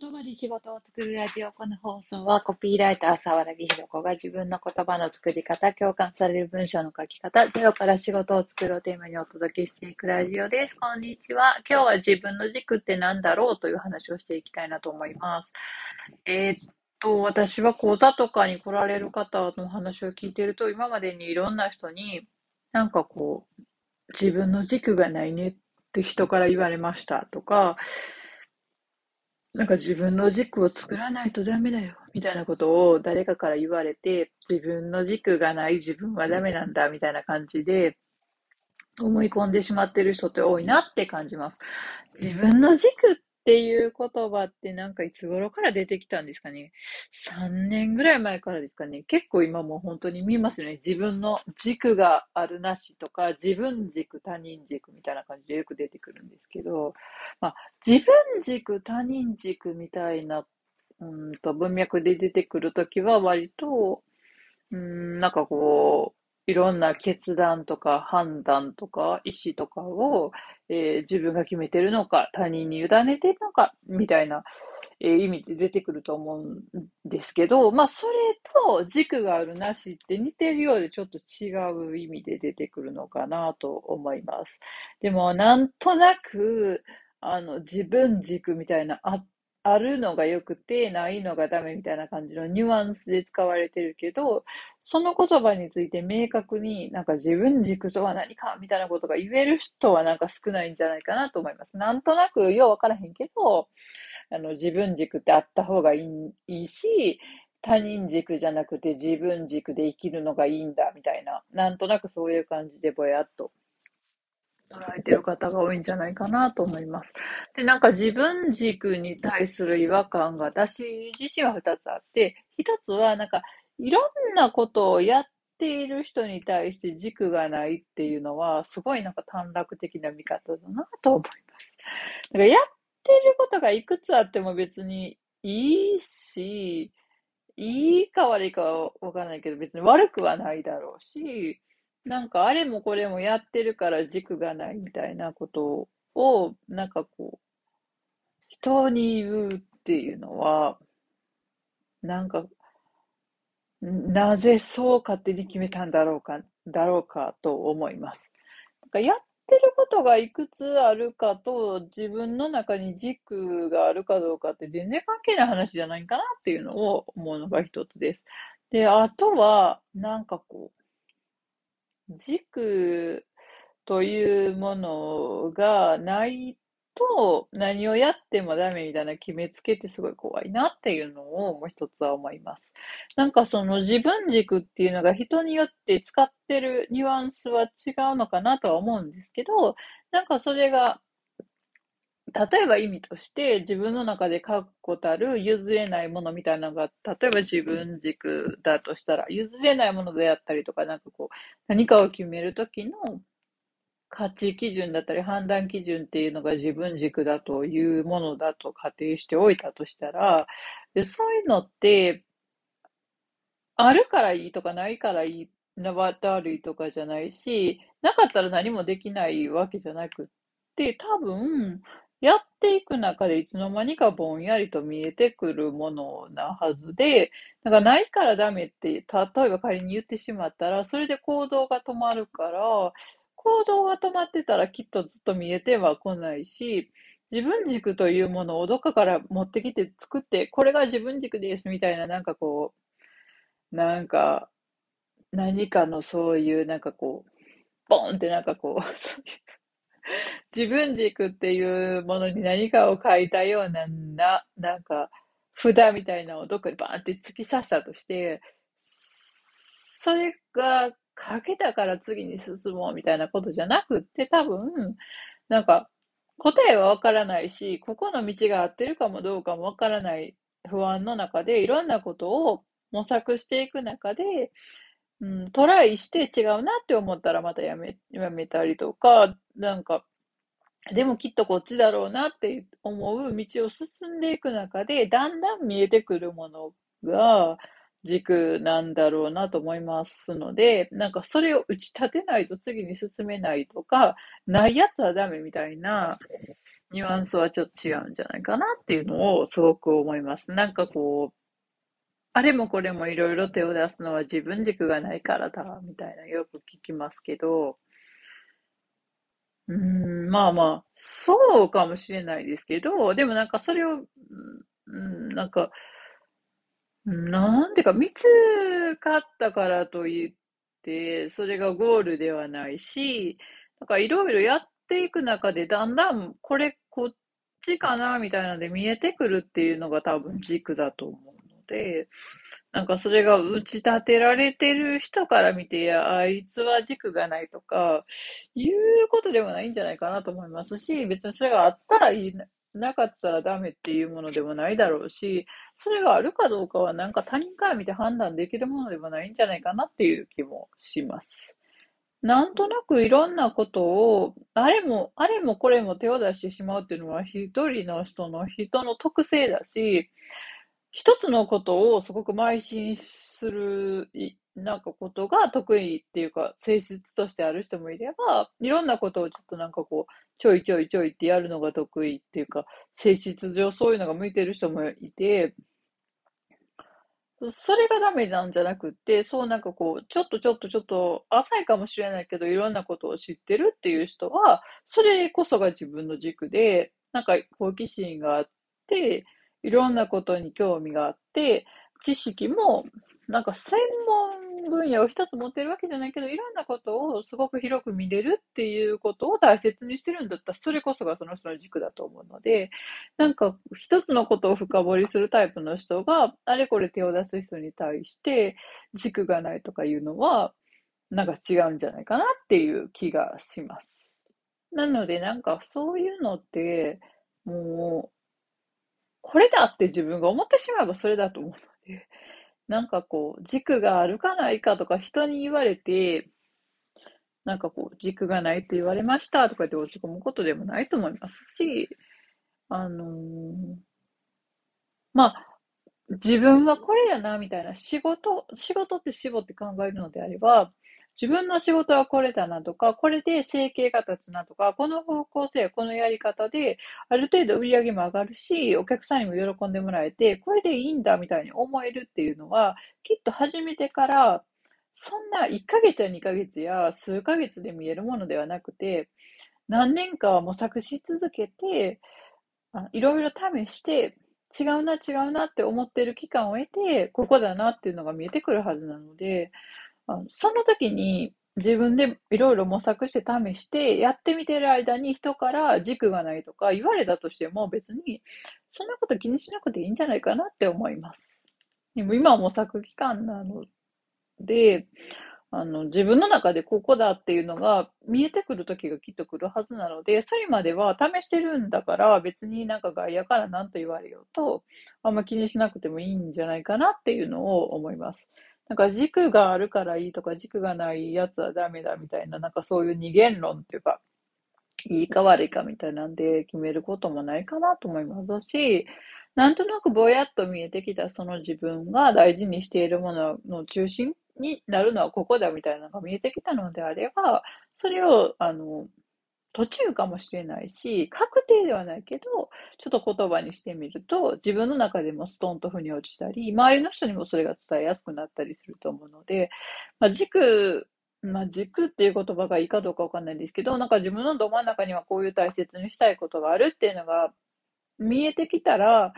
言葉で仕事を作るラジオ。この放送はコピーライター沢田木ひろ子が自分の言葉の作り方、共感される文章の書き方、ゼロから仕事を作るをテーマにお届けしていくラジオです。こんにちは。今日は自分の軸って何だろうという話をしていきたいなと思います。えー、っと、私は講座とかに来られる方の話を聞いてると、今までにいろんな人に、なんかこう、自分の軸がないねって人から言われましたとか、なんか自分の軸を作らないとダメだよ、みたいなことを誰かから言われて、自分の軸がない自分はダメなんだ、みたいな感じで、思い込んでしまってる人って多いなって感じます。自分の軸っっていう言葉ってなんかいつ頃から出てきたんですかね？3年ぐらい前からですかね？結構今もう本当に見ますよね。自分の軸があるなしとか、自分軸、他人軸みたいな感じでよく出てくるんですけど、まあ、自分軸、他人軸みたいな、うんと文脈で出てくるときは割と、うん、なんかこう、いろんな決断とか判断とか意思とかを、えー、自分が決めてるのか、他人に委ねてるのか、みたいな、えー、意味で出てくると思うんですけど、まあ、それと軸があるなしって似てるようでちょっと違う意味で出てくるのかなと思います。でも、なんとなく、あの、自分軸みたいなあっあるのが良くて、ないのがダメみたいな感じのニュアンスで使われてるけど、その言葉について明確になんか自分軸とは何かみたいなことが言える人はなんか少ないんじゃないかなと思います。なんとなくようわからへんけど、あの自分軸ってあった方がいいいいし、他人軸じゃなくて自分軸で生きるのがいいんだみたいな、なんとなくそういう感じでぼやっと捉えてる方が多いんじゃないかなと思います。で、なんか自分軸に対する違和感が私自身は二つあって、一つはなんかいろんなことをやっている人に対して軸がないっていうのは、すごいなんか短絡的な見方だなと思います。だからやってることがいくつあっても別にいいし、いいか悪いかはわからないけど別に悪くはないだろうし、なんかあれもこれもやってるから軸がないみたいなことを、なんかこう、人に言うっていうのは、なんか、なぜそう勝手に決めたんだろうか、だろうかと思います。なんかやってることがいくつあるかと自分の中に軸があるかどうかって全然関係ない話じゃないかなっていうのを思うのが一つです。で、あとは、なんかこう、軸というものがないと何をやってもダメみたいな決めつけってすごい怖いなっていうのをもう一つは思います。なんかその自分軸っていうのが人によって使ってるニュアンスは違うのかなとは思うんですけど、なんかそれが例えば意味として自分の中で確固たる譲れないものみたいなのが、例えば自分軸だとしたら、譲れないものであったりとか、なんかこう、何かを決めるときの価値基準だったり判断基準っていうのが自分軸だというものだと仮定しておいたとしたら、でそういうのって、あるからいいとかないからいい、な悪いとかじゃないし、なかったら何もできないわけじゃなくって、多分、やっていく中でいつの間にかぼんやりと見えてくるものなはずで、なんかないからダメって、例えば仮に言ってしまったら、それで行動が止まるから、行動が止まってたらきっとずっと見えてはこないし、自分軸というものをどっかから持ってきて作って、これが自分軸ですみたいな、なんかこう、なんか、何かのそういう、なんかこう、ボンってなんかこう、自分軸っていうものに何かを書いたような、な、なんか、札みたいなのをどっかにバーンって突き刺したとして、それが書けたから次に進もうみたいなことじゃなくって、多分、なんか、答えはわからないし、ここの道が合ってるかもどうかもわからない不安の中で、いろんなことを模索していく中で、うん、トライして違うなって思ったらまたやめ、やめたりとか、なんか、でもきっとこっちだろうなって思う道を進んでいく中で、だんだん見えてくるものが軸なんだろうなと思いますので、なんかそれを打ち立てないと次に進めないとか、ないやつはダメみたいな、ニュアンスはちょっと違うんじゃないかなっていうのをすごく思います。なんかこう、あれもこれもいろいろ手を出すのは自分軸がないからだ、みたいなよく聞きますけど、うん、まあまあ、そうかもしれないですけど、でもなんかそれを、うん、なんか、なんていうか、見つかったからといって、それがゴールではないし、なんかいろいろやっていく中で、だんだんこれこっちかなみたいなので見えてくるっていうのが多分軸だと思う。うので、なんかそれが打ち立てられてる人から見て、いや、あいつは軸がないとか、いうことでもないんじゃないかなと思いますし、別にそれがあったらいい、なかったらダメっていうものでもないだろうし、それがあるかどうかはなんか他人から見て判断できるものでもないんじゃないかなっていう気もします。なんとなくいろんなことを、あれも、あれもこれも手を出してしまうっていうのは一人の人の人の特性だし、一つのことをすごく邁進する、なんかことが得意っていうか、性質としてある人もいれば、いろんなことをちょっとなんかこう、ちょいちょいちょいってやるのが得意っていうか、性質上そういうのが向いてる人もいて、それがダメなんじゃなくって、そうなんかこう、ちょっとちょっとちょっと浅いかもしれないけど、いろんなことを知ってるっていう人は、それこそが自分の軸で、なんか好奇心があって、いろんなことに興味があって、知識も、なんか専門分野を一つ持ってるわけじゃないけど、いろんなことをすごく広く見れるっていうことを大切にしてるんだったら、それこそがその人の軸だと思うので、なんか一つのことを深掘りするタイプの人が、あれこれ手を出す人に対して軸がないとかいうのは、なんか違うんじゃないかなっていう気がします。なのでなんかそういうのって、もう、これだって自分が思ってしまえばそれだと思うので、なんかこう、軸があるかないかとか人に言われて、なんかこう、軸がないって言われましたとかって落ち込むことでもないと思いますし、あのー、まあ、自分はこれやな、みたいな仕事、仕事って絞って考えるのであれば、自分の仕事はこれだなとか、これで生計が立つなとか、この方向性、このやり方で、ある程度売り上げも上がるし、お客さんにも喜んでもらえて、これでいいんだみたいに思えるっていうのは、きっと始めてから、そんな1ヶ月や2ヶ月や数ヶ月で見えるものではなくて、何年かは模索し続けて、いろいろ試して、違うな、違うなって思ってる期間を得て、ここだなっていうのが見えてくるはずなので、その時に自分でいろいろ模索して試してやってみてる間に人から軸がないとか言われたとしても別にそんなこと気にしなくていいんじゃないかなって思います。でも今は模索期間なので、あの、自分の中でここだっていうのが見えてくる時がきっと来るはずなので、それまでは試してるんだから別になんか外野から何と言われようと、あんま気にしなくてもいいんじゃないかなっていうのを思います。なんか軸があるからいいとか軸がないやつはダメだみたいな、なんかそういう二元論っていうか、いいか悪いかみたいなんで決めることもないかなと思いますし、なんとなくぼやっと見えてきたその自分が大事にしているものの中心になるのはここだみたいなのが見えてきたのであれば、それを、あの、途中かもしれないし、確定ではないけど、ちょっと言葉にしてみると、自分の中でもストンと腑に落ちたり、周りの人にもそれが伝えやすくなったりすると思うので、まあ、軸、まあ、軸っていう言葉がいいかどうかわかんないんですけど、なんか自分のど真ん中にはこういう大切にしたいことがあるっていうのが見えてきたら、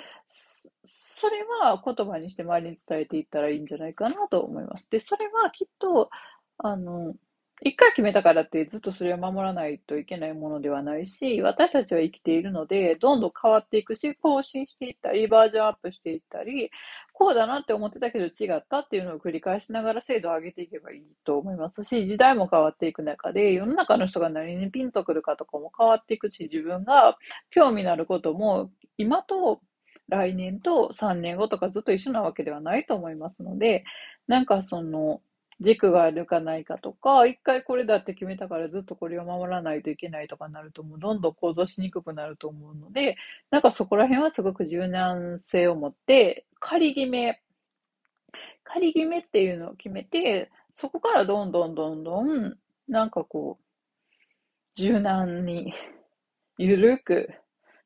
それは言葉にして周りに伝えていったらいいんじゃないかなと思います。で、それはきっと、あの、一回決めたからってずっとそれを守らないといけないものではないし、私たちは生きているので、どんどん変わっていくし、更新していったり、バージョンアップしていったり、こうだなって思ってたけど違ったっていうのを繰り返しながら精度を上げていけばいいと思いますし、時代も変わっていく中で、世の中の人が何にピンとくるかとかも変わっていくし、自分が興味のあることも、今と来年と3年後とかずっと一緒なわけではないと思いますので、なんかその、軸があるかないかとか、一回これだって決めたからずっとこれを守らないといけないとかなると、もうどんどん行動しにくくなると思うので、なんかそこら辺はすごく柔軟性を持って、仮決め、仮決めっていうのを決めて、そこからどんどんどんどん、なんかこう、柔軟に、ゆるく、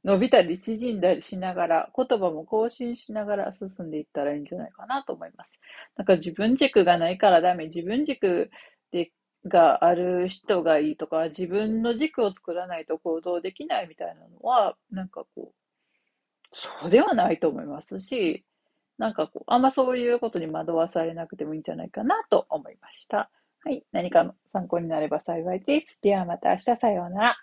伸びたり縮んだりしながら、言葉も更新しながら進んでいったらいいんじゃないかなと思います。なんか自分軸がないからダメ、自分軸でがある人がいいとか、自分の軸を作らないと行動できないみたいなのは、なんかこう、そうではないと思いますし、なんかこう、あんまそういうことに惑わされなくてもいいんじゃないかなと思いました。はい。何かの参考になれば幸いです。ではまた明日さようなら。